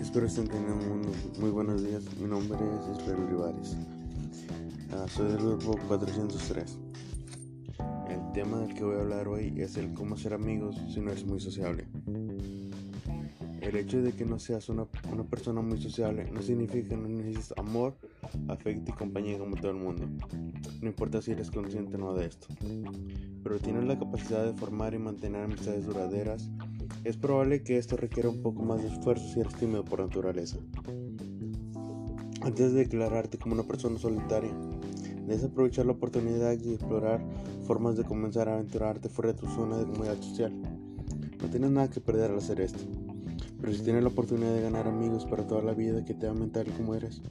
espero estén teniendo muy buenos días. Mi nombre es Israel Olivares. Ah, soy del grupo 403. El tema del que voy a hablar hoy es el cómo ser amigos si no eres muy sociable. El hecho de que no seas una, una persona muy sociable no significa que no necesites amor, afecto y compañía como todo el mundo. No importa si eres consciente o no de esto. Pero tienes la capacidad de formar y mantener amistades duraderas es probable que esto requiera un poco más de esfuerzo si eres tímido por naturaleza. Antes de declararte como una persona solitaria, debes aprovechar la oportunidad y explorar formas de comenzar a aventurarte fuera de tu zona de comodidad social. No tienes nada que perder al hacer esto, pero si tienes la oportunidad de ganar amigos para toda la vida que te amen tal como eres,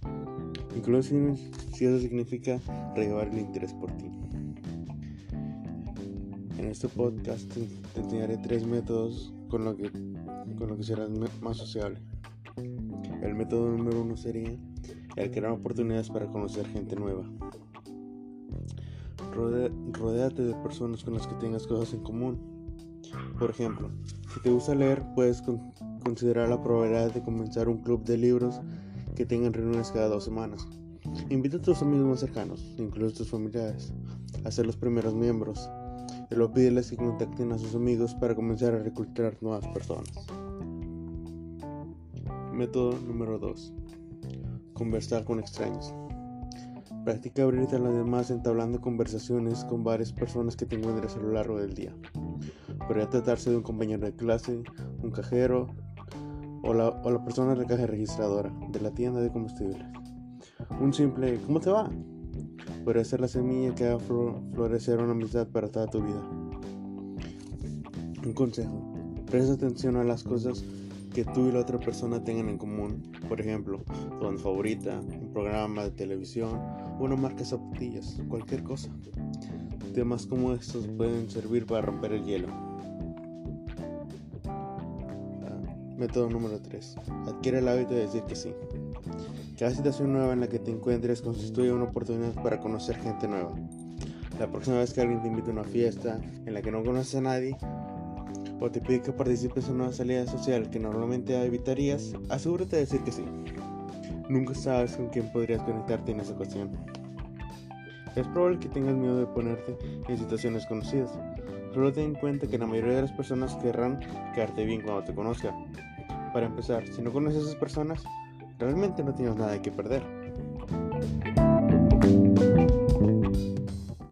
incluso si eso significa relevar el interés por ti. En este podcast te enseñaré tres métodos con lo que, con lo que serás más sociable. El método número uno sería el crear oportunidades para conocer gente nueva. Rodéate de personas con las que tengas cosas en común. Por ejemplo, si te gusta leer, puedes considerar la probabilidad de comenzar un club de libros que tengan reuniones cada dos semanas. Invita a tus amigos más cercanos, incluso tus familiares, a ser los primeros miembros y luego pídeles que contacten a sus amigos para comenzar a reclutar nuevas personas. Método número 2. Conversar con extraños. Practica abrirte a los demás entablando conversaciones con varias personas que te encuentres a lo largo del día. Podría tratarse de un compañero de clase, un cajero o la, o la persona de la caja registradora de la tienda de combustibles. Un simple ¿cómo te va? Puede ser la semilla que haga florecer una amistad para toda tu vida. Un consejo. Presta atención a las cosas que tú y la otra persona tengan en común. Por ejemplo, tu banda favorita, un programa de televisión, una marca de zapatillas, cualquier cosa. Temas como estos pueden servir para romper el hielo. Ah, método número 3. Adquiere el hábito de decir que sí. Cada situación nueva en la que te encuentres constituye una oportunidad para conocer gente nueva. La próxima vez que alguien te invite a una fiesta en la que no conoces a nadie o te pide que participes en una salida social que normalmente evitarías, asegúrate de decir que sí. Nunca sabes con quién podrías conectarte en esa ocasión. Es probable que tengas miedo de ponerte en situaciones conocidas. Solo ten en cuenta que la mayoría de las personas querrán quedarte bien cuando te conozcan. Para empezar, si no conoces a esas personas, realmente no tienes nada que perder.